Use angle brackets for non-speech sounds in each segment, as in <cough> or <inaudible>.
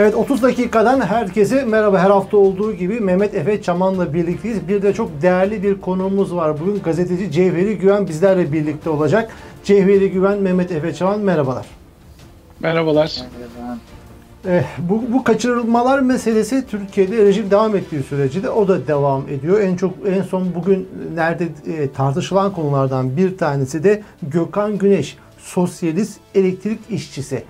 Evet 30 dakikadan herkese merhaba. Her hafta olduğu gibi Mehmet Efe Çaman'la birlikteyiz. Bir de çok değerli bir konuğumuz var. Bugün gazeteci Cevheri Güven bizlerle birlikte olacak. Cevheri Güven, Mehmet Efe Çaman merhabalar. Merhabalar. Eh, bu, bu kaçırılmalar meselesi Türkiye'de rejim devam ettiği sürece de o da devam ediyor. En çok en son bugün nerede e, tartışılan konulardan bir tanesi de Gökhan Güneş, sosyalist elektrik işçisi.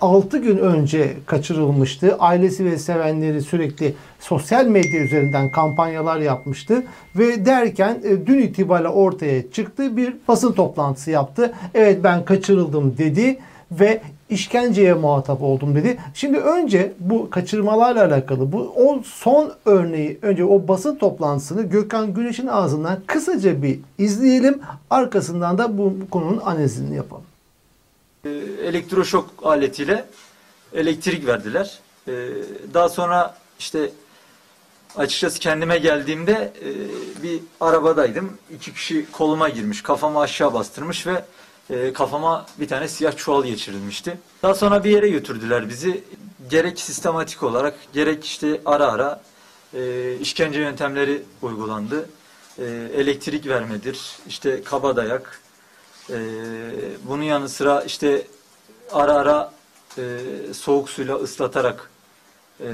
6 gün önce kaçırılmıştı. Ailesi ve sevenleri sürekli sosyal medya üzerinden kampanyalar yapmıştı ve derken e, dün itibariyle ortaya çıktı. Bir basın toplantısı yaptı. Evet ben kaçırıldım dedi ve işkenceye muhatap oldum dedi. Şimdi önce bu kaçırmalarla alakalı bu o son örneği önce o basın toplantısını Gökhan Güneş'in ağzından kısaca bir izleyelim. Arkasından da bu konunun analizini yapalım. Ee, elektroşok aletiyle elektrik verdiler. Ee, daha sonra işte açıkçası kendime geldiğimde e, bir arabadaydım. İki kişi koluma girmiş, kafamı aşağı bastırmış ve e, kafama bir tane siyah çuval geçirilmişti. Daha sonra bir yere götürdüler bizi. Gerek sistematik olarak gerek işte ara ara e, işkence yöntemleri uygulandı. Elektrik vermedir, işte kaba dayak, e, bunun yanı sıra işte ara ara e, soğuk suyla ıslatarak e,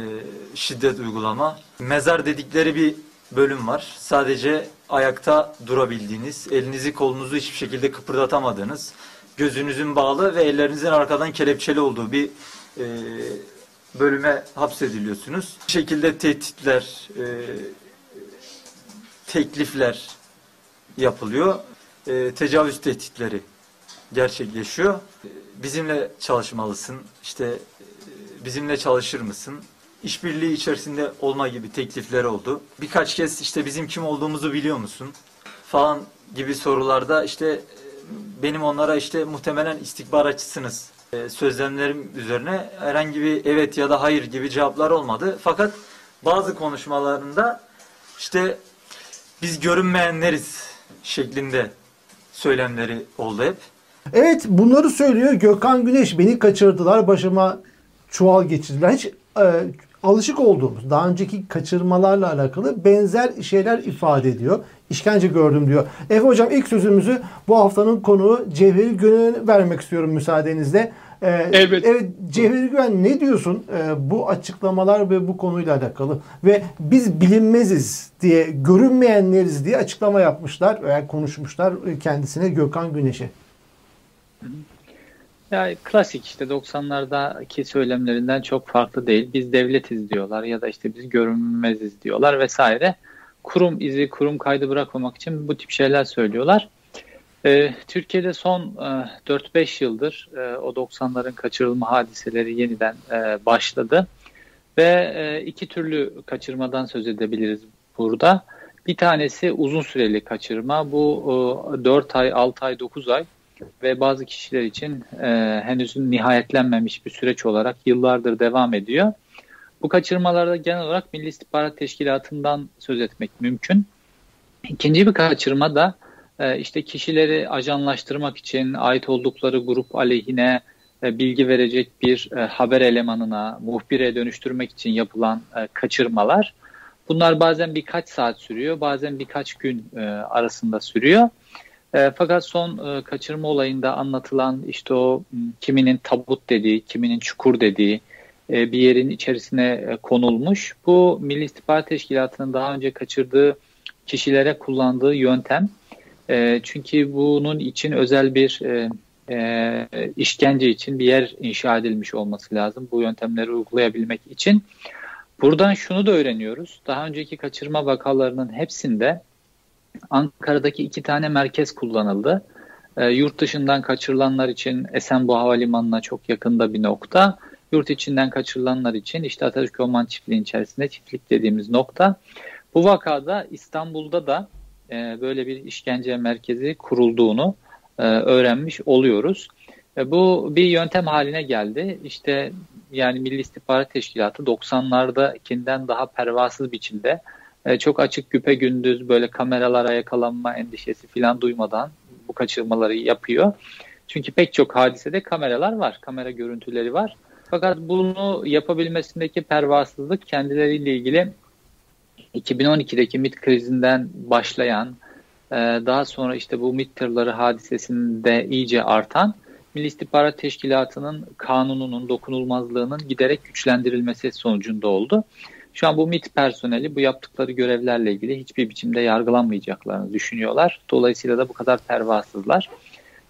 şiddet uygulama. Mezar dedikleri bir bölüm var. Sadece ayakta durabildiğiniz, elinizi kolunuzu hiçbir şekilde kıpırdatamadığınız, gözünüzün bağlı ve ellerinizin arkadan kelepçeli olduğu bir e, bölüme hapsediliyorsunuz. Bu şekilde tehditler, e, teklifler yapılıyor e, tecavüz tehditleri gerçekleşiyor. Bizimle çalışmalısın, işte e, bizimle çalışır mısın? İşbirliği içerisinde olma gibi teklifler oldu. Birkaç kez işte bizim kim olduğumuzu biliyor musun? Falan gibi sorularda işte e, benim onlara işte muhtemelen istihbaratçısınız e, sözlemlerim üzerine herhangi bir evet ya da hayır gibi cevaplar olmadı. Fakat bazı konuşmalarında işte biz görünmeyenleriz şeklinde söylemleri oldu hep. Evet bunları söylüyor Gökhan Güneş. Beni kaçırdılar başıma çuval geçirdiler. Hiç e, alışık olduğumuz daha önceki kaçırmalarla alakalı benzer şeyler ifade ediyor. İşkence gördüm diyor. Efe Hocam ilk sözümüzü bu haftanın konuğu Cevheri Güven'e vermek istiyorum müsaadenizle. Ee, evet. evet Cevheri Güven ne diyorsun ee, bu açıklamalar ve bu konuyla alakalı ve biz bilinmeziz diye görünmeyenleriz diye açıklama yapmışlar veya konuşmuşlar kendisine Gökhan Güneş'e. Ya klasik işte 90'lardaki söylemlerinden çok farklı değil. Biz devletiz diyorlar ya da işte biz görünmeziz diyorlar vesaire. Kurum izi, kurum kaydı bırakmamak için bu tip şeyler söylüyorlar. E, Türkiye'de son e, 4-5 yıldır e, o 90'ların kaçırılma hadiseleri yeniden e, başladı. Ve e, iki türlü kaçırmadan söz edebiliriz burada. Bir tanesi uzun süreli kaçırma. Bu e, 4 ay, 6 ay, 9 ay ve bazı kişiler için e, henüz nihayetlenmemiş bir süreç olarak yıllardır devam ediyor. Bu kaçırmalarda genel olarak Milli İstihbarat Teşkilatı'ndan söz etmek mümkün. İkinci bir kaçırma da işte kişileri ajanlaştırmak için ait oldukları grup aleyhine e, bilgi verecek bir e, haber elemanına, muhbire dönüştürmek için yapılan kaçırmalar. Bunlar bazen birkaç saat sürüyor, bazen birkaç gün arasında sürüyor. Fakat son kaçırma olayında anlatılan işte o kiminin tabut dediği, kiminin çukur dediği bir yerin içerisine konulmuş. Bu Milli İstihbarat Teşkilatı'nın daha önce kaçırdığı kişilere kullandığı yöntem e, çünkü bunun için özel bir e, e, işkence için bir yer inşa edilmiş olması lazım bu yöntemleri uygulayabilmek için. Buradan şunu da öğreniyoruz. Daha önceki kaçırma vakalarının hepsinde Ankara'daki iki tane merkez kullanıldı. E, yurt dışından kaçırılanlar için Esenboğa Havalimanı'na çok yakında bir nokta. Yurt içinden kaçırılanlar için işte Atatürk Orman Çiftliği içerisinde çiftlik dediğimiz nokta. Bu vakada İstanbul'da da e, böyle bir işkence merkezi kurulduğunu e, öğrenmiş oluyoruz. E, bu bir yöntem haline geldi. İşte yani Milli İstihbarat Teşkilatı 90'lardakinden daha pervasız biçimde çok açık güpe gündüz böyle kameralara yakalanma endişesi falan duymadan bu kaçırmaları yapıyor. Çünkü pek çok hadisede kameralar var, kamera görüntüleri var. Fakat bunu yapabilmesindeki pervasızlık kendileriyle ilgili 2012'deki MIT krizinden başlayan e, daha sonra işte bu MIT tırları hadisesinde iyice artan Milli İstihbarat Teşkilatı'nın kanununun dokunulmazlığının giderek güçlendirilmesi sonucunda oldu. Şu an bu MIT personeli bu yaptıkları görevlerle ilgili hiçbir biçimde yargılanmayacaklarını düşünüyorlar. Dolayısıyla da bu kadar pervasızlar.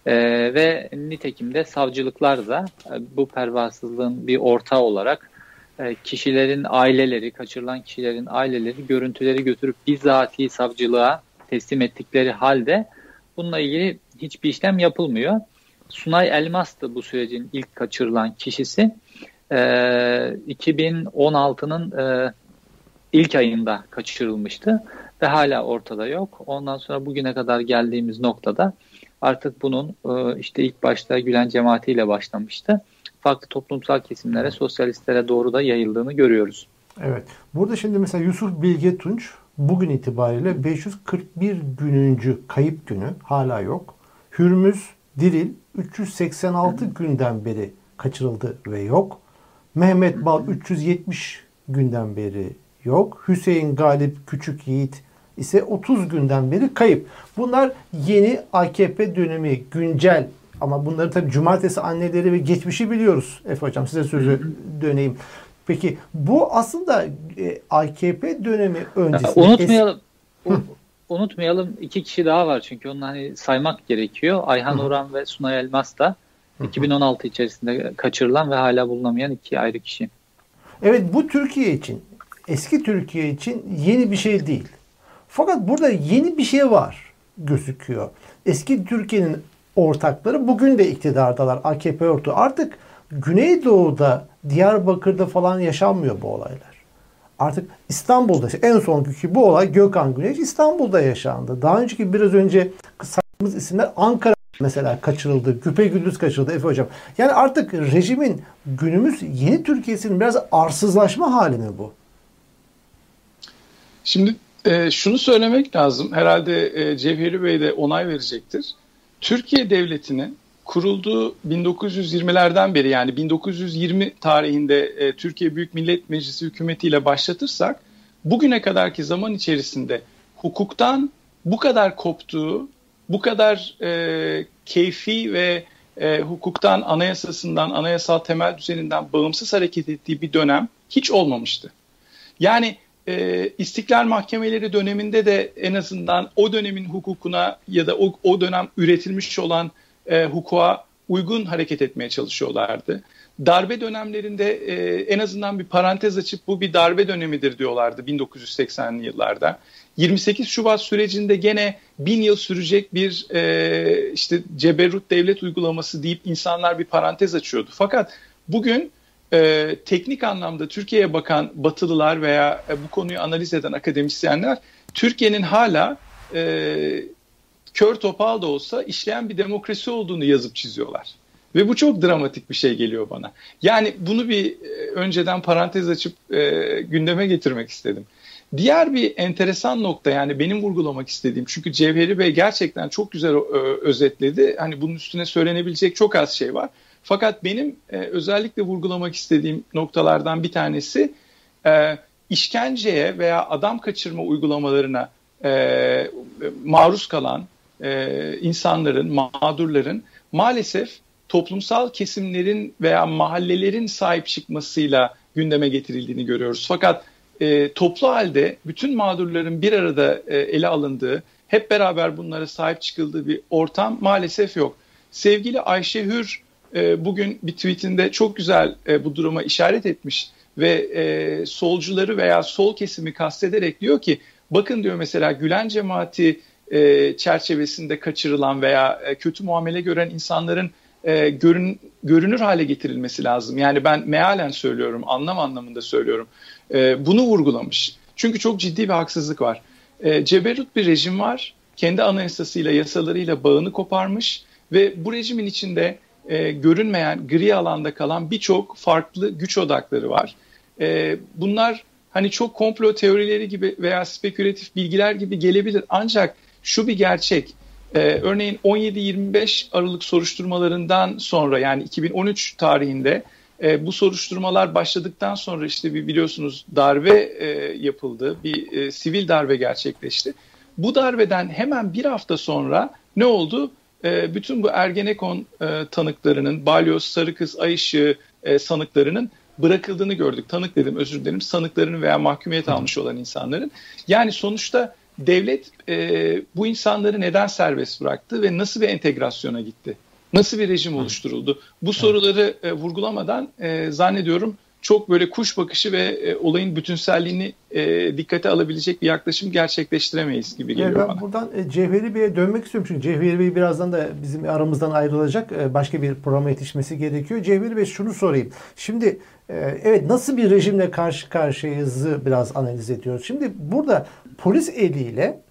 Ee, ve nitekim de savcılıklar da e, bu pervasızlığın bir ortağı olarak kişilerin aileleri, kaçırılan kişilerin aileleri görüntüleri götürüp bizzati savcılığa teslim ettikleri halde bununla ilgili hiçbir işlem yapılmıyor. Sunay Elmas da bu sürecin ilk kaçırılan kişisi. E, 2016'nın e, ilk ayında kaçırılmıştı ve hala ortada yok. Ondan sonra bugüne kadar geldiğimiz noktada artık bunun e, işte ilk başta Gülen cemaatiyle başlamıştı. Farklı toplumsal kesimlere, sosyalistlere doğru da yayıldığını görüyoruz. Evet. Burada şimdi mesela Yusuf Bilge Tunç bugün itibariyle 541 gününcü kayıp günü hala yok. Hürmüz Diril 386 günden beri kaçırıldı ve yok. Mehmet Bal 370 günden beri yok. Hüseyin Galip Küçük Yiğit ise 30 günden beri kayıp. Bunlar yeni AKP dönemi güncel ama bunları tabii cumartesi anneleri ve geçmişi biliyoruz. Efe Hocam size sözü döneyim. Peki bu aslında e, AKP dönemi öncesi. Unutmayalım. Es- unutmayalım iki kişi daha var çünkü onu hani saymak gerekiyor. Ayhan Uran ve Sunay Elmas da 2016 içerisinde kaçırılan ve hala bulunamayan iki ayrı kişi. Evet bu Türkiye için eski Türkiye için yeni bir şey değil. Fakat burada yeni bir şey var gözüküyor. Eski Türkiye'nin ortakları bugün de iktidardalar. AKP ortağı. Artık Güneydoğu'da, Diyarbakır'da falan yaşanmıyor bu olaylar. Artık İstanbul'da en sonki bu olay Gökhan Güneş İstanbul'da yaşandı. Daha önceki biraz önce saydığımız isimler Ankara mesela kaçırıldı. Güpe Gündüz kaçırıldı Efe Hocam. Yani artık rejimin günümüz yeni Türkiye'sinin biraz arsızlaşma hali mi bu? Şimdi e, şunu söylemek lazım. Herhalde e, Cevheri Bey de onay verecektir. Türkiye Devleti'nin kurulduğu 1920'lerden beri yani 1920 tarihinde e, Türkiye Büyük Millet Meclisi hükümetiyle başlatırsak bugüne kadarki zaman içerisinde hukuktan bu kadar koptuğu, bu kadar e, keyfi ve e, hukuktan, anayasasından, anayasal temel düzeninden bağımsız hareket ettiği bir dönem hiç olmamıştı. Yani e, istiklal mahkemeleri döneminde de en azından o dönemin hukukuna ya da o, o dönem üretilmiş olan e, hukuka uygun hareket etmeye çalışıyorlardı. Darbe dönemlerinde e, en azından bir parantez açıp bu bir darbe dönemidir diyorlardı 1980'li yıllarda. 28 Şubat sürecinde gene bin yıl sürecek bir e, işte ceberrut devlet uygulaması deyip insanlar bir parantez açıyordu. Fakat bugün e, teknik anlamda Türkiye'ye bakan Batılılar veya e, bu konuyu analiz eden akademisyenler Türkiye'nin hala e, kör topal da olsa işleyen bir demokrasi olduğunu yazıp çiziyorlar. Ve bu çok dramatik bir şey geliyor bana. Yani bunu bir e, önceden parantez açıp e, gündeme getirmek istedim. Diğer bir enteresan nokta yani benim vurgulamak istediğim çünkü Cevheri Bey gerçekten çok güzel e, özetledi. Hani bunun üstüne söylenebilecek çok az şey var. Fakat benim e, özellikle vurgulamak istediğim noktalardan bir tanesi e, işkenceye veya adam kaçırma uygulamalarına e, maruz kalan e, insanların, mağdurların maalesef toplumsal kesimlerin veya mahallelerin sahip çıkmasıyla gündeme getirildiğini görüyoruz. Fakat e, toplu halde bütün mağdurların bir arada e, ele alındığı, hep beraber bunlara sahip çıkıldığı bir ortam maalesef yok. Sevgili Ayşe Hür e, bugün bir tweetinde çok güzel e, bu duruma işaret etmiş ve e, solcuları veya sol kesimi kastederek diyor ki bakın diyor mesela Gülen cemaati e, çerçevesinde kaçırılan veya e, kötü muamele gören insanların e, görün, görünür hale getirilmesi lazım. Yani ben mealen söylüyorum, anlam anlamında söylüyorum. E, bunu vurgulamış. Çünkü çok ciddi bir haksızlık var. E, ceberut bir rejim var. Kendi anayasasıyla, yasalarıyla bağını koparmış ve bu rejimin içinde e, görünmeyen, gri alanda kalan birçok farklı güç odakları var. E, bunlar hani çok komplo teorileri gibi veya spekülatif bilgiler gibi gelebilir. Ancak şu bir gerçek. Ee, örneğin 17-25 Aralık soruşturmalarından sonra yani 2013 tarihinde E, bu soruşturmalar başladıktan sonra işte bir biliyorsunuz darbe e, yapıldı, bir e, sivil darbe gerçekleşti. Bu darbeden hemen bir hafta sonra ne oldu? E, bütün bu Ergenekon e, tanıklarının, Balyoz, Sarıkız, Ayışığı e, sanıklarının bırakıldığını gördük. Tanık dedim özür dilerim. Sanıklarının veya mahkumiyet almış olan insanların. Yani sonuçta devlet e, bu insanları neden serbest bıraktı ve nasıl bir entegrasyona gitti? Nasıl bir rejim oluşturuldu? Bu soruları e, vurgulamadan e, zannediyorum çok böyle kuş bakışı ve e, olayın bütünselliğini e, dikkate alabilecek bir yaklaşım gerçekleştiremeyiz gibi geliyor ben bana. Buradan e, Cevheri Bey'e dönmek istiyorum çünkü Cevheri Bey birazdan da bizim aramızdan ayrılacak. E, başka bir programa yetişmesi gerekiyor. Cevheri Bey şunu sorayım. Şimdi e, evet nasıl bir rejimle karşı karşıyayızı biraz analiz ediyoruz. Şimdi burada polis eliyle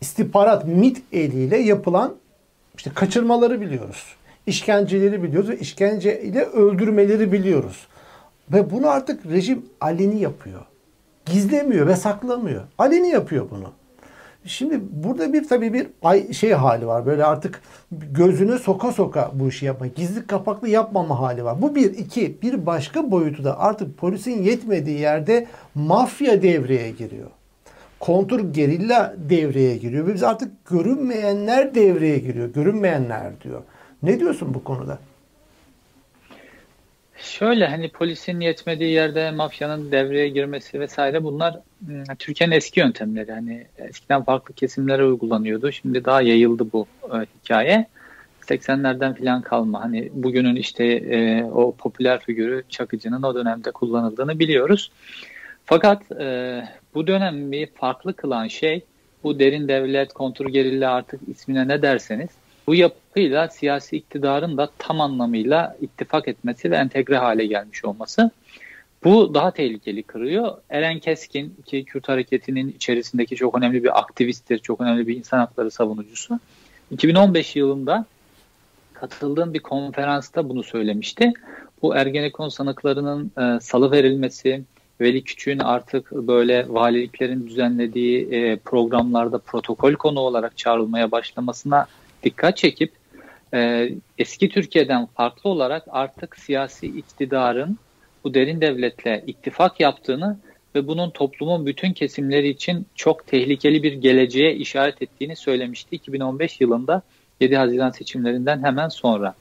istihbarat MIT eliyle yapılan işte kaçırmaları biliyoruz. İşkenceleri biliyoruz ve işkence ile öldürmeleri biliyoruz. Ve bunu artık rejim aleni yapıyor. Gizlemiyor ve saklamıyor. Aleni yapıyor bunu. Şimdi burada bir tabii bir şey hali var. Böyle artık gözüne soka soka bu işi yapma. Gizli kapaklı yapmama hali var. Bu bir. iki Bir başka boyutu da artık polisin yetmediği yerde mafya devreye giriyor. Kontur gerilla devreye giriyor. Biz artık görünmeyenler devreye giriyor. Görünmeyenler diyor. Ne diyorsun bu konuda? Şöyle hani polisin yetmediği yerde mafyanın devreye girmesi vesaire bunlar hmm, Türkiye'nin eski yöntemleri. Hani eskiden farklı kesimlere uygulanıyordu. Şimdi daha yayıldı bu e, hikaye. 80'lerden falan kalma. Hani bugünün işte e, o popüler figürü Çakıcı'nın o dönemde kullanıldığını biliyoruz. Fakat e, bu dönemi farklı kılan şey bu derin devlet, kontrgerilla artık ismine ne derseniz bu yapıyla siyasi iktidarın da tam anlamıyla ittifak etmesi ve entegre hale gelmiş olması. Bu daha tehlikeli kırıyor. Eren Keskin ki Kürt hareketinin içerisindeki çok önemli bir aktivisttir, çok önemli bir insan hakları savunucusu. 2015 yılında katıldığım bir konferansta bunu söylemişti. Bu Ergenekon sanıklarının e, salı verilmesi, Veli Küçük'ün artık böyle valiliklerin düzenlediği e, programlarda protokol konu olarak çağrılmaya başlamasına dikkat çekip e, eski Türkiye'den farklı olarak artık siyasi iktidarın bu derin devletle ittifak yaptığını ve bunun toplumun bütün kesimleri için çok tehlikeli bir geleceğe işaret ettiğini söylemişti 2015 yılında 7 Haziran seçimlerinden hemen sonra.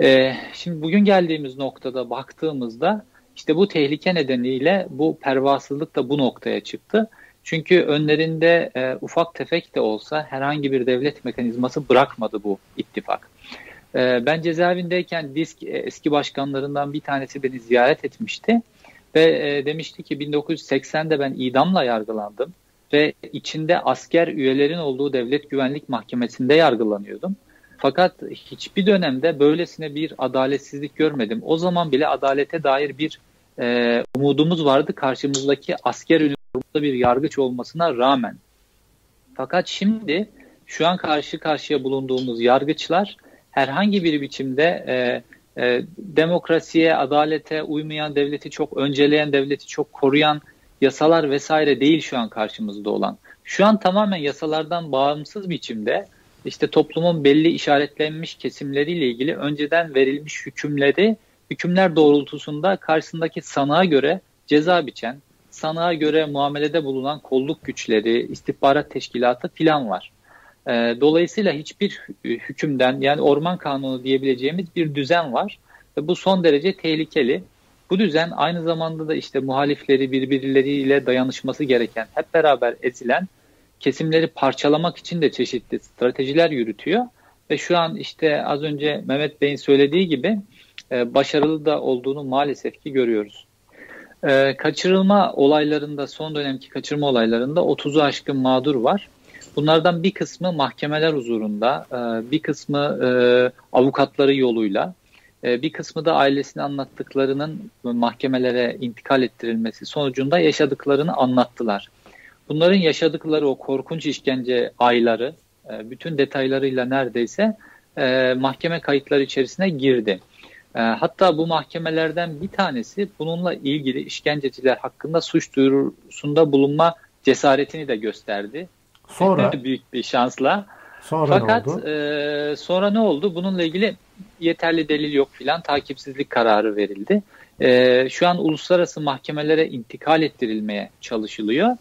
Ee, şimdi bugün geldiğimiz noktada baktığımızda işte bu tehlike nedeniyle bu pervasızlık da bu noktaya çıktı. Çünkü önlerinde e, ufak tefek de olsa herhangi bir devlet mekanizması bırakmadı bu ittifak. E, ben cezaevindeyken DİSK e, eski başkanlarından bir tanesi beni ziyaret etmişti ve e, demişti ki 1980'de ben idamla yargılandım ve içinde asker üyelerin olduğu devlet güvenlik mahkemesinde yargılanıyordum. Fakat hiçbir dönemde böylesine bir adaletsizlik görmedim. O zaman bile adalete dair bir e, umudumuz vardı karşımızdaki asker üniformada bir yargıç olmasına rağmen. Fakat şimdi şu an karşı karşıya bulunduğumuz yargıçlar herhangi bir biçimde e, e, demokrasiye, adalete uymayan devleti çok önceleyen, devleti çok koruyan yasalar vesaire değil şu an karşımızda olan. Şu an tamamen yasalardan bağımsız biçimde işte toplumun belli işaretlenmiş kesimleriyle ilgili önceden verilmiş hükümleri hükümler doğrultusunda karşısındaki sanığa göre ceza biçen, sanığa göre muamelede bulunan kolluk güçleri, istihbarat teşkilatı filan var. E, dolayısıyla hiçbir hükümden yani orman kanunu diyebileceğimiz bir düzen var ve bu son derece tehlikeli. Bu düzen aynı zamanda da işte muhalifleri birbirleriyle dayanışması gereken, hep beraber ezilen kesimleri parçalamak için de çeşitli stratejiler yürütüyor. Ve şu an işte az önce Mehmet Bey'in söylediği gibi e, başarılı da olduğunu maalesef ki görüyoruz. E, kaçırılma olaylarında son dönemki kaçırma olaylarında 30'u aşkın mağdur var. Bunlardan bir kısmı mahkemeler huzurunda, e, bir kısmı avukatları yoluyla, bir kısmı da ailesine anlattıklarının mahkemelere intikal ettirilmesi sonucunda yaşadıklarını anlattılar. Bunların yaşadıkları o korkunç işkence ayları bütün detaylarıyla neredeyse mahkeme kayıtları içerisine girdi. E, hatta bu mahkemelerden bir tanesi bununla ilgili işkenceciler hakkında suç duyurusunda bulunma cesaretini de gösterdi. Sonra büyük bir şansla. Sonra Fakat ne oldu? E, sonra ne oldu? Bununla ilgili yeterli delil yok filan takipsizlik kararı verildi. E, şu an uluslararası mahkemelere intikal ettirilmeye çalışılıyor.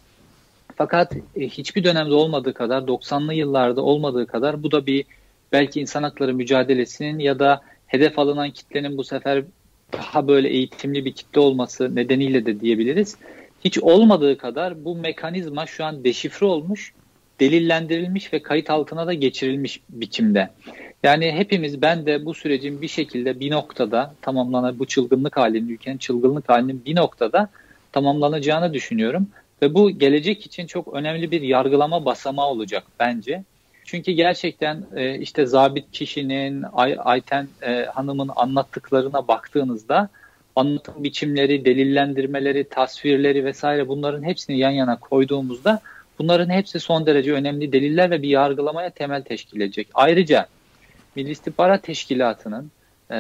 Fakat e, hiçbir dönemde olmadığı kadar 90'lı yıllarda olmadığı kadar bu da bir belki insan hakları mücadelesinin ya da hedef alınan kitlenin bu sefer daha böyle eğitimli bir kitle olması nedeniyle de diyebiliriz. Hiç olmadığı kadar bu mekanizma şu an deşifre olmuş, delillendirilmiş ve kayıt altına da geçirilmiş biçimde. Yani hepimiz ben de bu sürecin bir şekilde bir noktada tamamlanan bu çılgınlık halinin, ülkenin çılgınlık halinin bir noktada tamamlanacağını düşünüyorum. Ve bu gelecek için çok önemli bir yargılama basamağı olacak bence. Çünkü gerçekten e, işte zabit kişinin, Ay, Ayten e, Hanım'ın anlattıklarına baktığınızda anlatım biçimleri, delillendirmeleri, tasvirleri vesaire bunların hepsini yan yana koyduğumuzda bunların hepsi son derece önemli deliller ve bir yargılamaya temel teşkil edecek. Ayrıca Milli İstihbarat Teşkilatı'nın e,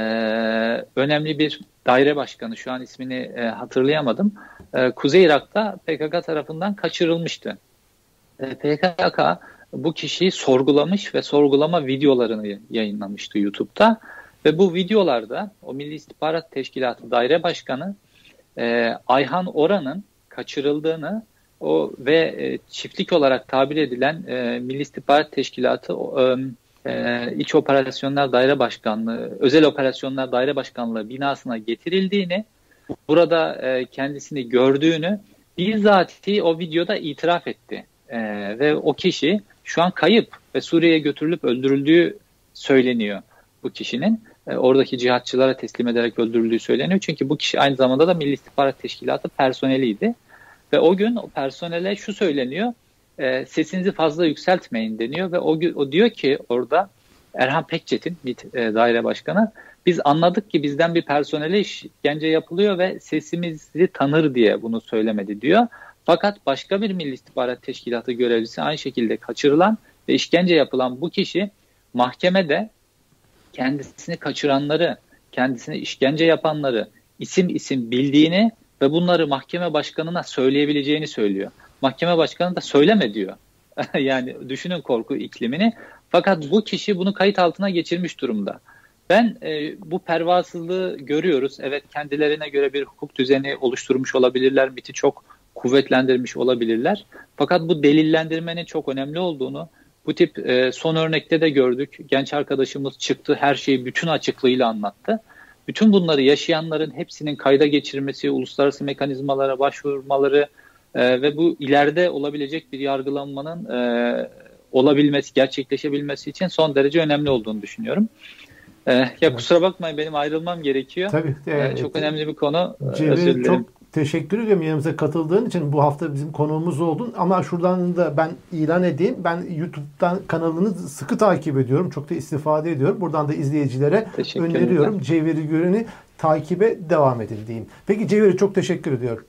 önemli bir daire başkanı, şu an ismini e, hatırlayamadım, e, Kuzey Irak'ta PKK tarafından kaçırılmıştı. E, PKK bu kişiyi sorgulamış ve sorgulama videolarını yayınlamıştı YouTube'da. Ve bu videolarda o Milli İstihbarat Teşkilatı Daire Başkanı e, Ayhan Oran'ın kaçırıldığını o ve e, çiftlik olarak tabir edilen e, Milli İstihbarat Teşkilatı e, e, İç Operasyonlar Daire Başkanlığı, Özel Operasyonlar Daire Başkanlığı binasına getirildiğini, burada e, kendisini gördüğünü bizzati o videoda itiraf etti. E, ve o kişi şu an kayıp ve Suriye'ye götürülüp öldürüldüğü söyleniyor bu kişinin. E, oradaki cihatçılara teslim ederek öldürüldüğü söyleniyor. Çünkü bu kişi aynı zamanda da Milli İstihbarat Teşkilatı personeliydi. Ve o gün o personele şu söyleniyor, e, sesinizi fazla yükseltmeyin deniyor ve o, o diyor ki orada Erhan Pekçet'in bir e, daire başkanı, biz anladık ki bizden bir personele işkence yapılıyor ve sesimizi tanır diye bunu söylemedi diyor. Fakat başka bir Milli İstihbarat Teşkilatı görevlisi aynı şekilde kaçırılan ve işkence yapılan bu kişi mahkemede kendisini kaçıranları, kendisine işkence yapanları isim isim bildiğini ve bunları mahkeme başkanına söyleyebileceğini söylüyor. Mahkeme başkanı da söyleme diyor. <laughs> yani düşünün korku iklimini. Fakat bu kişi bunu kayıt altına geçirmiş durumda. Ben e, bu pervasızlığı görüyoruz. Evet kendilerine göre bir hukuk düzeni oluşturmuş olabilirler. MIT'i çok kuvvetlendirmiş olabilirler. Fakat bu delillendirmenin çok önemli olduğunu bu tip e, son örnekte de gördük. Genç arkadaşımız çıktı her şeyi bütün açıklığıyla anlattı. Bütün bunları yaşayanların hepsinin kayda geçirmesi, uluslararası mekanizmalara başvurmaları e, ve bu ileride olabilecek bir yargılanmanın e, olabilmesi, gerçekleşebilmesi için son derece önemli olduğunu düşünüyorum. E, ya kusura bakmayın benim ayrılmam gerekiyor. Tabii. E, çok önemli bir konu. Cevdet çok teşekkür ediyorum yanımıza katıldığın için. Bu hafta bizim konuğumuz oldun. Ama şuradan da ben ilan edeyim. Ben YouTube'dan kanalını sıkı takip ediyorum. Çok da istifade ediyorum. Buradan da izleyicilere öneriyorum. Cevheri Gören'i takibe devam edin diyeyim. Peki Cevheri çok teşekkür ediyorum.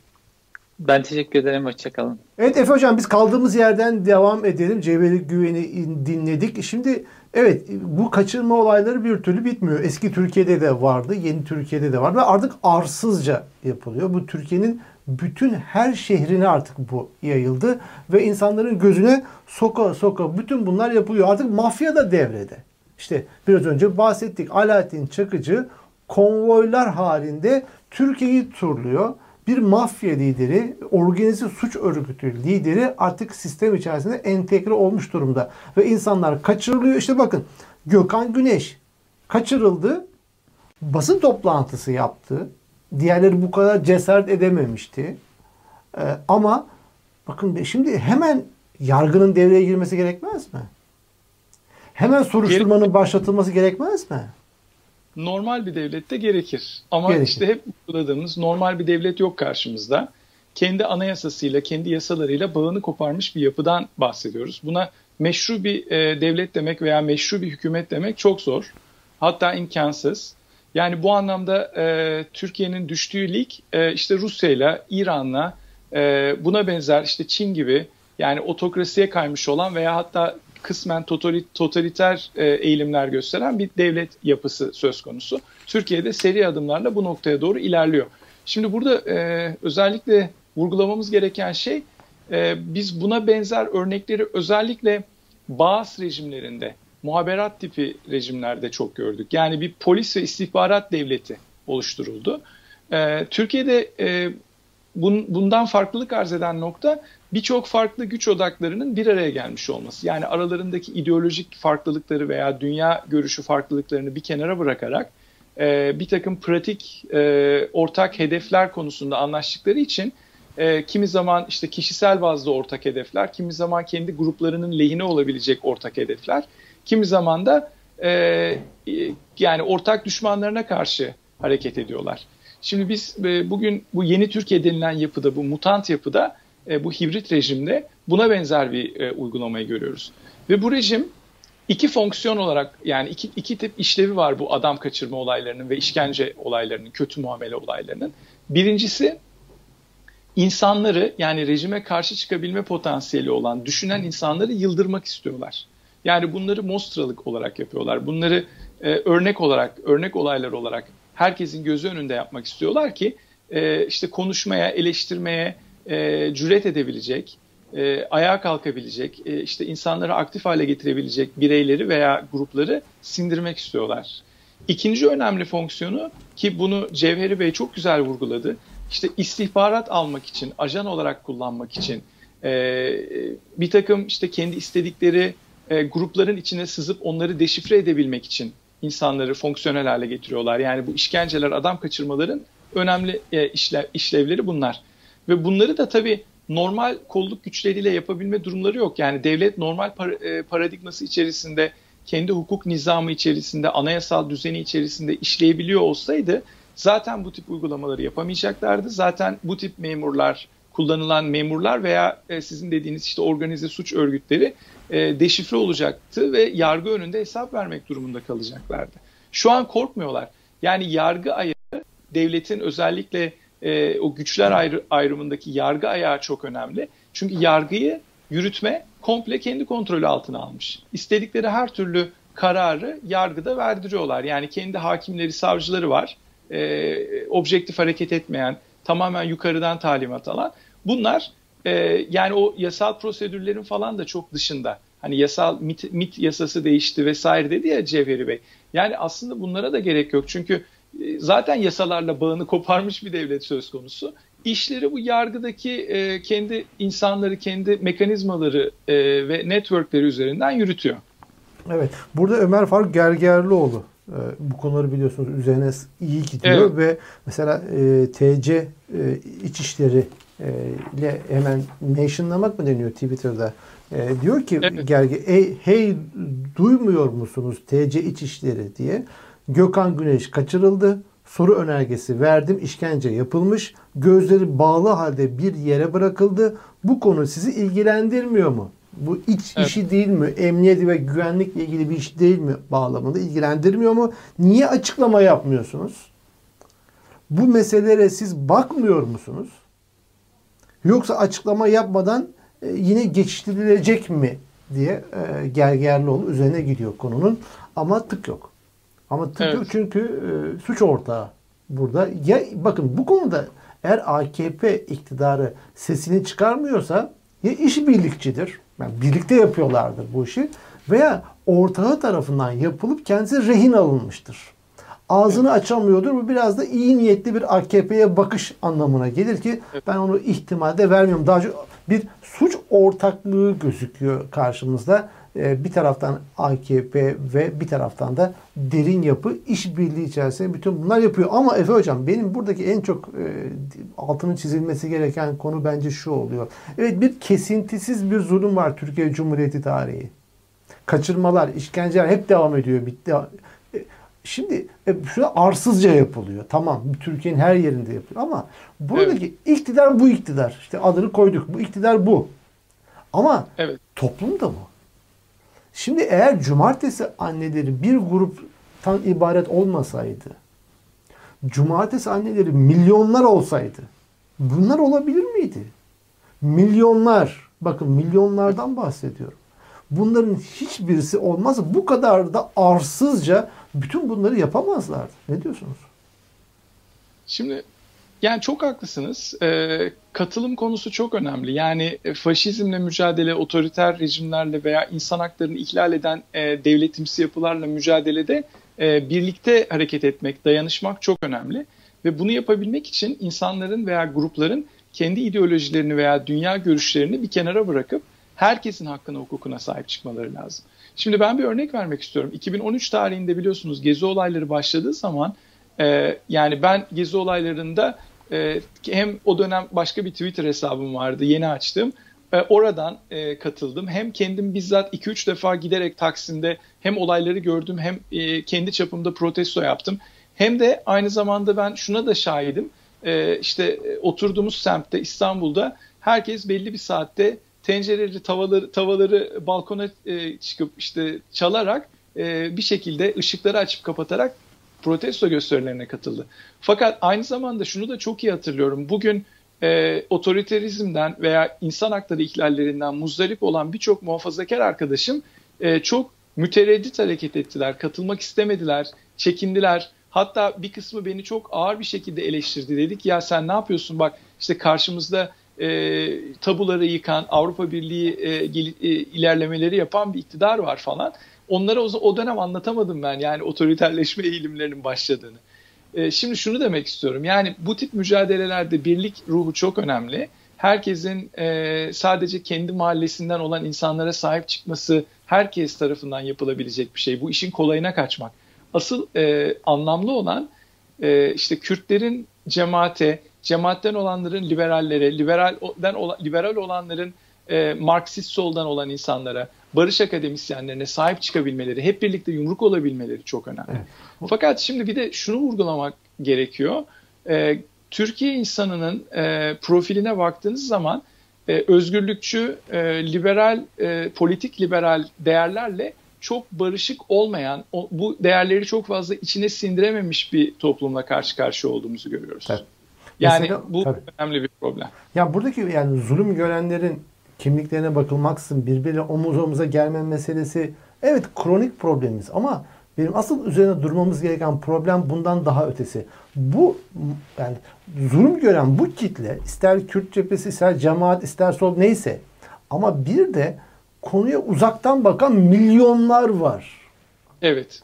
Ben teşekkür ederim. Hoşçakalın. Evet Efe Hocam biz kaldığımız yerden devam edelim. Cevheri Güven'i dinledik. Şimdi evet bu kaçırma olayları bir türlü bitmiyor. Eski Türkiye'de de vardı, yeni Türkiye'de de var ve artık arsızca yapılıyor. Bu Türkiye'nin bütün her şehrine artık bu yayıldı ve insanların gözüne soka soka bütün bunlar yapılıyor. Artık mafya da devrede. İşte biraz önce bahsettik. Alaaddin Çakıcı konvoylar halinde Türkiye'yi turluyor bir mafya lideri, organize suç örgütü lideri artık sistem içerisinde entegre olmuş durumda. Ve insanlar kaçırılıyor. İşte bakın Gökhan Güneş kaçırıldı. Basın toplantısı yaptı. Diğerleri bu kadar cesaret edememişti. Ee, ama bakın şimdi hemen yargının devreye girmesi gerekmez mi? Hemen soruşturmanın başlatılması gerekmez mi? Normal bir devlette gerekir. Ama gerekir. işte hep vurguladığımız normal bir devlet yok karşımızda. Kendi anayasasıyla, kendi yasalarıyla bağını koparmış bir yapıdan bahsediyoruz. Buna meşru bir e, devlet demek veya meşru bir hükümet demek çok zor. Hatta imkansız. Yani bu anlamda e, Türkiye'nin düştüğü lig e, işte Rusya'yla, İran'la e, buna benzer işte Çin gibi yani otokrasiye kaymış olan veya hatta kısmen totaliter e, eğilimler gösteren bir devlet yapısı söz konusu. Türkiye'de seri adımlarla bu noktaya doğru ilerliyor. Şimdi burada e, özellikle vurgulamamız gereken şey e, biz buna benzer örnekleri özellikle Bağız rejimlerinde muhaberat tipi rejimlerde çok gördük. Yani bir polis ve istihbarat devleti oluşturuldu. E, Türkiye'de bun, bundan farklılık arz eden nokta birçok farklı güç odaklarının bir araya gelmiş olması. Yani aralarındaki ideolojik farklılıkları veya dünya görüşü farklılıklarını bir kenara bırakarak e, bir takım pratik e, ortak hedefler konusunda anlaştıkları için e, kimi zaman işte kişisel bazda ortak hedefler, kimi zaman kendi gruplarının lehine olabilecek ortak hedefler, kimi zaman da e, yani ortak düşmanlarına karşı hareket ediyorlar. Şimdi biz e, bugün bu yeni Türkiye denilen yapıda, bu mutant yapıda, e, bu hibrit rejimde buna benzer bir e, uygulamayı görüyoruz. Ve bu rejim iki fonksiyon olarak yani iki, iki tip işlevi var bu adam kaçırma olaylarının ve işkence olaylarının, kötü muamele olaylarının. Birincisi insanları yani rejime karşı çıkabilme potansiyeli olan düşünen insanları yıldırmak istiyorlar. Yani bunları mostralık olarak yapıyorlar. Bunları e, örnek olarak, örnek olaylar olarak herkesin gözü önünde yapmak istiyorlar ki e, işte konuşmaya, eleştirmeye e, cüret edebilecek, e, ayağa kalkabilecek, e, işte insanları aktif hale getirebilecek bireyleri veya grupları sindirmek istiyorlar. İkinci önemli fonksiyonu ki bunu Cevheri Bey çok güzel vurguladı. İşte istihbarat almak için, ajan olarak kullanmak için e, bir takım işte kendi istedikleri e, grupların içine sızıp onları deşifre edebilmek için insanları fonksiyonel hale getiriyorlar. Yani bu işkenceler, adam kaçırmaların önemli e, işlev, işlevleri bunlar. Ve bunları da tabii normal kolluk güçleriyle yapabilme durumları yok. Yani devlet normal e, paradigması içerisinde, kendi hukuk nizamı içerisinde, anayasal düzeni içerisinde işleyebiliyor olsaydı zaten bu tip uygulamaları yapamayacaklardı. Zaten bu tip memurlar, kullanılan memurlar veya e, sizin dediğiniz işte organize suç örgütleri e, deşifre olacaktı ve yargı önünde hesap vermek durumunda kalacaklardı. Şu an korkmuyorlar. Yani yargı ayağı devletin özellikle e, o güçler ayrı, ayrımındaki yargı ayağı çok önemli. Çünkü yargıyı yürütme komple kendi kontrolü altına almış. İstedikleri her türlü kararı yargıda verdiriyorlar. Yani kendi hakimleri, savcıları var. E, objektif hareket etmeyen, tamamen yukarıdan talimat alan. Bunlar e, yani o yasal prosedürlerin falan da çok dışında. Hani yasal MIT, MIT yasası değişti vesaire dedi ya Cevheri Bey. Yani aslında bunlara da gerek yok. Çünkü zaten yasalarla bağını koparmış bir devlet söz konusu. İşleri bu yargıdaki e, kendi insanları, kendi mekanizmaları e, ve networkleri üzerinden yürütüyor. Evet. Burada Ömer Faruk Gergerlioğlu e, bu konuları biliyorsunuz üzerine iyi gidiyor evet. ve mesela e, TC e, İçişleri e, ile hemen mentionlamak mı deniyor Twitter'da? E, diyor ki evet. Gerge hey, hey duymuyor musunuz TC İçişleri diye. Gökhan Güneş kaçırıldı. Soru önergesi verdim. işkence yapılmış. Gözleri bağlı halde bir yere bırakıldı. Bu konu sizi ilgilendirmiyor mu? Bu iç evet. işi değil mi? Emniyet ve güvenlikle ilgili bir iş değil mi bağlamında? ilgilendirmiyor mu? Niye açıklama yapmıyorsunuz? Bu meselelere siz bakmıyor musunuz? Yoksa açıklama yapmadan e, yine geçiştirilecek mi diye e, Gergerlioğlu üzerine gidiyor konunun. Ama tık yok. Ama tık evet. çünkü e, suç ortağı burada. Ya bakın bu konuda eğer AKP iktidarı sesini çıkarmıyorsa ya işbirlikçidir. Yani birlikte yapıyorlardır bu işi veya ortağı tarafından yapılıp kendisi rehin alınmıştır. Ağzını evet. açamıyordur. Bu biraz da iyi niyetli bir AKP'ye bakış anlamına gelir ki evet. ben onu ihtimalde vermiyorum. Daha çok bir suç ortaklığı gözüküyor karşımızda. Ee, bir taraftan AKP ve bir taraftan da derin yapı işbirliği içerisinde bütün bunlar yapıyor. Ama Efe Hocam benim buradaki en çok e, altının çizilmesi gereken konu bence şu oluyor. Evet bir kesintisiz bir zulüm var Türkiye Cumhuriyeti tarihi. Kaçırmalar, işkenceler hep devam ediyor. Bitti. E, şimdi e, şu arsızca yapılıyor. Tamam Türkiye'nin her yerinde yapılıyor ama buradaki evet. iktidar bu iktidar. İşte adını koyduk. Bu iktidar bu. Ama evet. toplum da bu. Şimdi eğer cumartesi anneleri bir gruptan ibaret olmasaydı, cumartesi anneleri milyonlar olsaydı, bunlar olabilir miydi? Milyonlar, bakın milyonlardan bahsediyorum. Bunların hiçbirisi olmaz. Bu kadar da arsızca bütün bunları yapamazlardı. Ne diyorsunuz? Şimdi Yani çok haklısınız. Ee, katılım konusu çok önemli. Yani e, faşizmle mücadele, otoriter rejimlerle veya insan haklarını ihlal eden e, devletimsi yapılarla mücadelede e, birlikte hareket etmek, dayanışmak çok önemli. Ve bunu yapabilmek için insanların veya grupların kendi ideolojilerini veya dünya görüşlerini bir kenara bırakıp herkesin hakkına hukukuna sahip çıkmaları lazım. Şimdi ben bir örnek vermek istiyorum. 2013 tarihinde biliyorsunuz gezi olayları başladığı zaman e, yani ben gezi olaylarında e, hem o dönem başka bir Twitter hesabım vardı yeni açtım. E, oradan e, katıldım. Hem kendim bizzat 2-3 defa giderek Taksim'de hem olayları gördüm hem e, kendi çapımda protesto yaptım. Hem de aynı zamanda ben şuna da şahidim. E, işte oturduğumuz semtte İstanbul'da herkes belli bir saatte tencereleri, tavaları, tavaları balkona e, çıkıp işte çalarak e, bir şekilde ışıkları açıp kapatarak protesto gösterilerine katıldı. Fakat aynı zamanda şunu da çok iyi hatırlıyorum. Bugün e, otoriterizmden veya insan hakları ihlallerinden muzdarip olan birçok muhafazakar arkadaşım e, çok mütereddit hareket ettiler. Katılmak istemediler, çekindiler. Hatta bir kısmı beni çok ağır bir şekilde eleştirdi. Dedik ya sen ne yapıyorsun bak işte karşımızda e, tabuları yıkan, Avrupa Birliği e, gel, e, ilerlemeleri yapan bir iktidar var falan. Onlara o, o dönem anlatamadım ben yani otoriterleşme eğilimlerinin başladığını. E, şimdi şunu demek istiyorum yani bu tip mücadelelerde birlik ruhu çok önemli. Herkesin e, sadece kendi mahallesinden olan insanlara sahip çıkması herkes tarafından yapılabilecek bir şey. Bu işin kolayına kaçmak. Asıl e, anlamlı olan e, işte Kürtlerin cemaate, cemaatten olanların liberallere, liberalden liberal olanların e, Marksist soldan olan insanlara, barış akademisyenlerine sahip çıkabilmeleri, hep birlikte yumruk olabilmeleri çok önemli. Evet. Fakat şimdi bir de şunu vurgulamak gerekiyor. E, Türkiye insanının e, profiline baktığınız zaman e, özgürlükçü, e, liberal, e, politik liberal değerlerle çok barışık olmayan, o, bu değerleri çok fazla içine sindirememiş bir toplumla karşı karşıya olduğumuzu görüyoruz. Evet. Yani Mesela, bu tabii. önemli bir problem. Ya buradaki yani zulüm görenlerin kimliklerine bakılmaksın birbirine omuz omuza gelme meselesi evet kronik problemimiz ama benim asıl üzerine durmamız gereken problem bundan daha ötesi. Bu yani zulüm gören bu kitle ister Kürt cephesi ister cemaat ister sol neyse ama bir de konuya uzaktan bakan milyonlar var. Evet.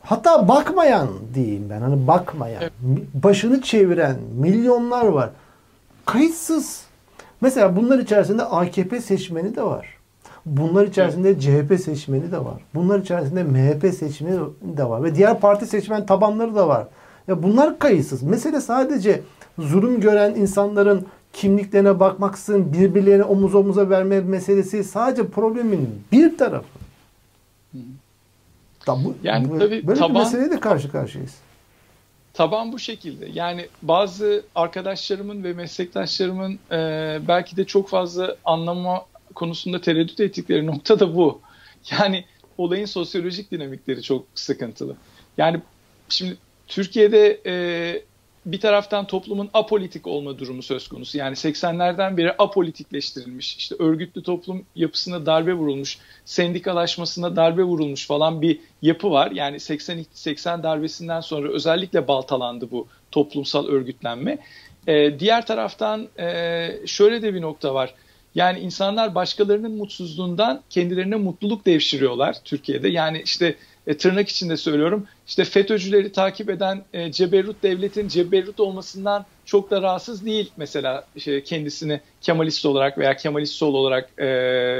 Hatta bakmayan diyeyim ben. Hani bakmayan. Evet. Başını çeviren milyonlar var. Kayıtsız. Mesela bunlar içerisinde AKP seçmeni de var. Bunlar içerisinde evet. CHP seçmeni de var. Bunlar içerisinde MHP seçmeni de var. Ve diğer parti seçmen tabanları da var. Ya bunlar kayıtsız. Mesele sadece zulüm gören insanların kimliklerine bakmaksızın birbirlerine omuz omuza verme meselesi sadece problemin bir tarafı. Bu, yani bu, tabii böyle taban, bir meseleye de karşı karşıyayız. Taban bu şekilde. Yani bazı arkadaşlarımın ve meslektaşlarımın e, belki de çok fazla anlama konusunda tereddüt ettikleri <laughs> nokta da bu. Yani olayın sosyolojik dinamikleri çok sıkıntılı. Yani şimdi Türkiye'de e, bir taraftan toplumun apolitik olma durumu söz konusu. Yani 80'lerden beri apolitikleştirilmiş, işte örgütlü toplum yapısına darbe vurulmuş, sendikalaşmasına darbe vurulmuş falan bir yapı var. Yani 80 80 darbesinden sonra özellikle baltalandı bu toplumsal örgütlenme. Ee, diğer taraftan e, şöyle de bir nokta var. Yani insanlar başkalarının mutsuzluğundan kendilerine mutluluk devşiriyorlar Türkiye'de. Yani işte e, tırnak içinde söylüyorum. İşte FETÖ'cüleri takip eden e, Ceberrut devletin Ceberrut olmasından çok da rahatsız değil mesela işte kendisini Kemalist olarak veya Kemalist sol olarak e,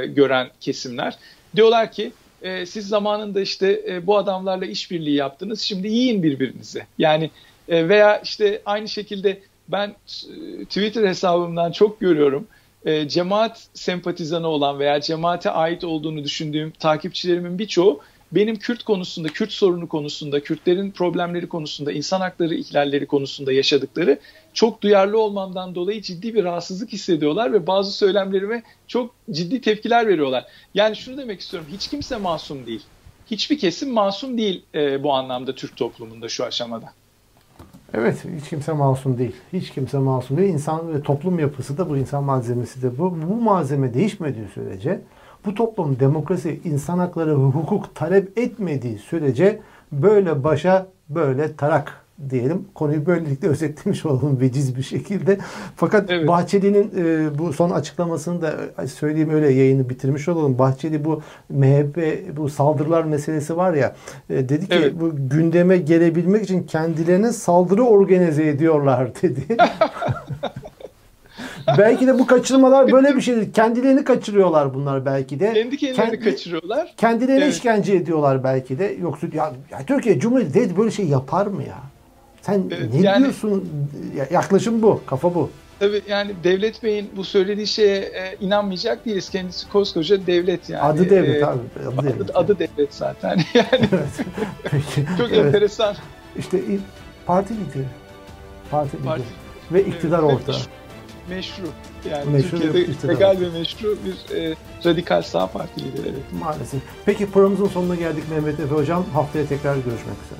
gören kesimler. Diyorlar ki e, siz zamanında işte e, bu adamlarla işbirliği yaptınız şimdi yiyin birbirinizi. Yani e, veya işte aynı şekilde ben e, Twitter hesabımdan çok görüyorum e, cemaat sempatizanı olan veya cemaate ait olduğunu düşündüğüm takipçilerimin birçoğu benim Kürt konusunda, Kürt sorunu konusunda, Kürtlerin problemleri konusunda, insan hakları ihlalleri konusunda yaşadıkları çok duyarlı olmamdan dolayı ciddi bir rahatsızlık hissediyorlar ve bazı söylemlerime çok ciddi tepkiler veriyorlar. Yani şunu demek istiyorum, hiç kimse masum değil. Hiçbir kesim masum değil e, bu anlamda Türk toplumunda şu aşamada. Evet, hiç kimse masum değil. Hiç kimse masum değil. İnsan ve toplum yapısı da bu, insan malzemesi de bu. Bu malzeme değişmediği sürece bu toplum demokrasi, insan hakları ve hukuk talep etmediği sürece böyle başa böyle tarak diyelim. Konuyu böylelikle özetlemiş olalım <laughs> veciz bir şekilde. Fakat Evet. Bahçeli'nin e, bu son açıklamasını da söyleyeyim öyle yayını bitirmiş olalım. Bahçeli bu MHP bu saldırılar meselesi var ya e, dedi ki Evet. bu gündeme gelebilmek için kendilerine saldırı organize ediyorlar <laughs> dedi. <laughs> belki de bu kaçırmalar böyle bir şeydir. Kendilerini kaçırıyorlar bunlar belki de. Kendi kendilerini Kendi- kaçırıyorlar. Kendilerine Evet. işkence ediyorlar belki de. Yoksa ya, ya Türkiye Cumhuriyeti devleti böyle şey yapar mı ya? Sen Evet, ne yani- diyorsun? Ya- Yaklaşım bu, kafa bu. Tabii yani Devlet Bey'in bu söylediği şeye e, inanmayacak değiliz. Kendisi koskoca devlet yani. adı devlet E, abi. Adı devlet. Adı, adı devlet zaten. <laughs> Yani Evet. <laughs> Çok Evet. enteresan. İşte parti lideri. Parti lideri. Parti. Ve iktidar Evet, ortağı. Meşru. Yani Meşru Türkiye'de iktidar legal ve meşru bir e, radikal sağ parti lideri. Evet. Maalesef. Peki programımızın sonuna geldik Mehmet Efe Hocam. Haftaya tekrar görüşmek üzere.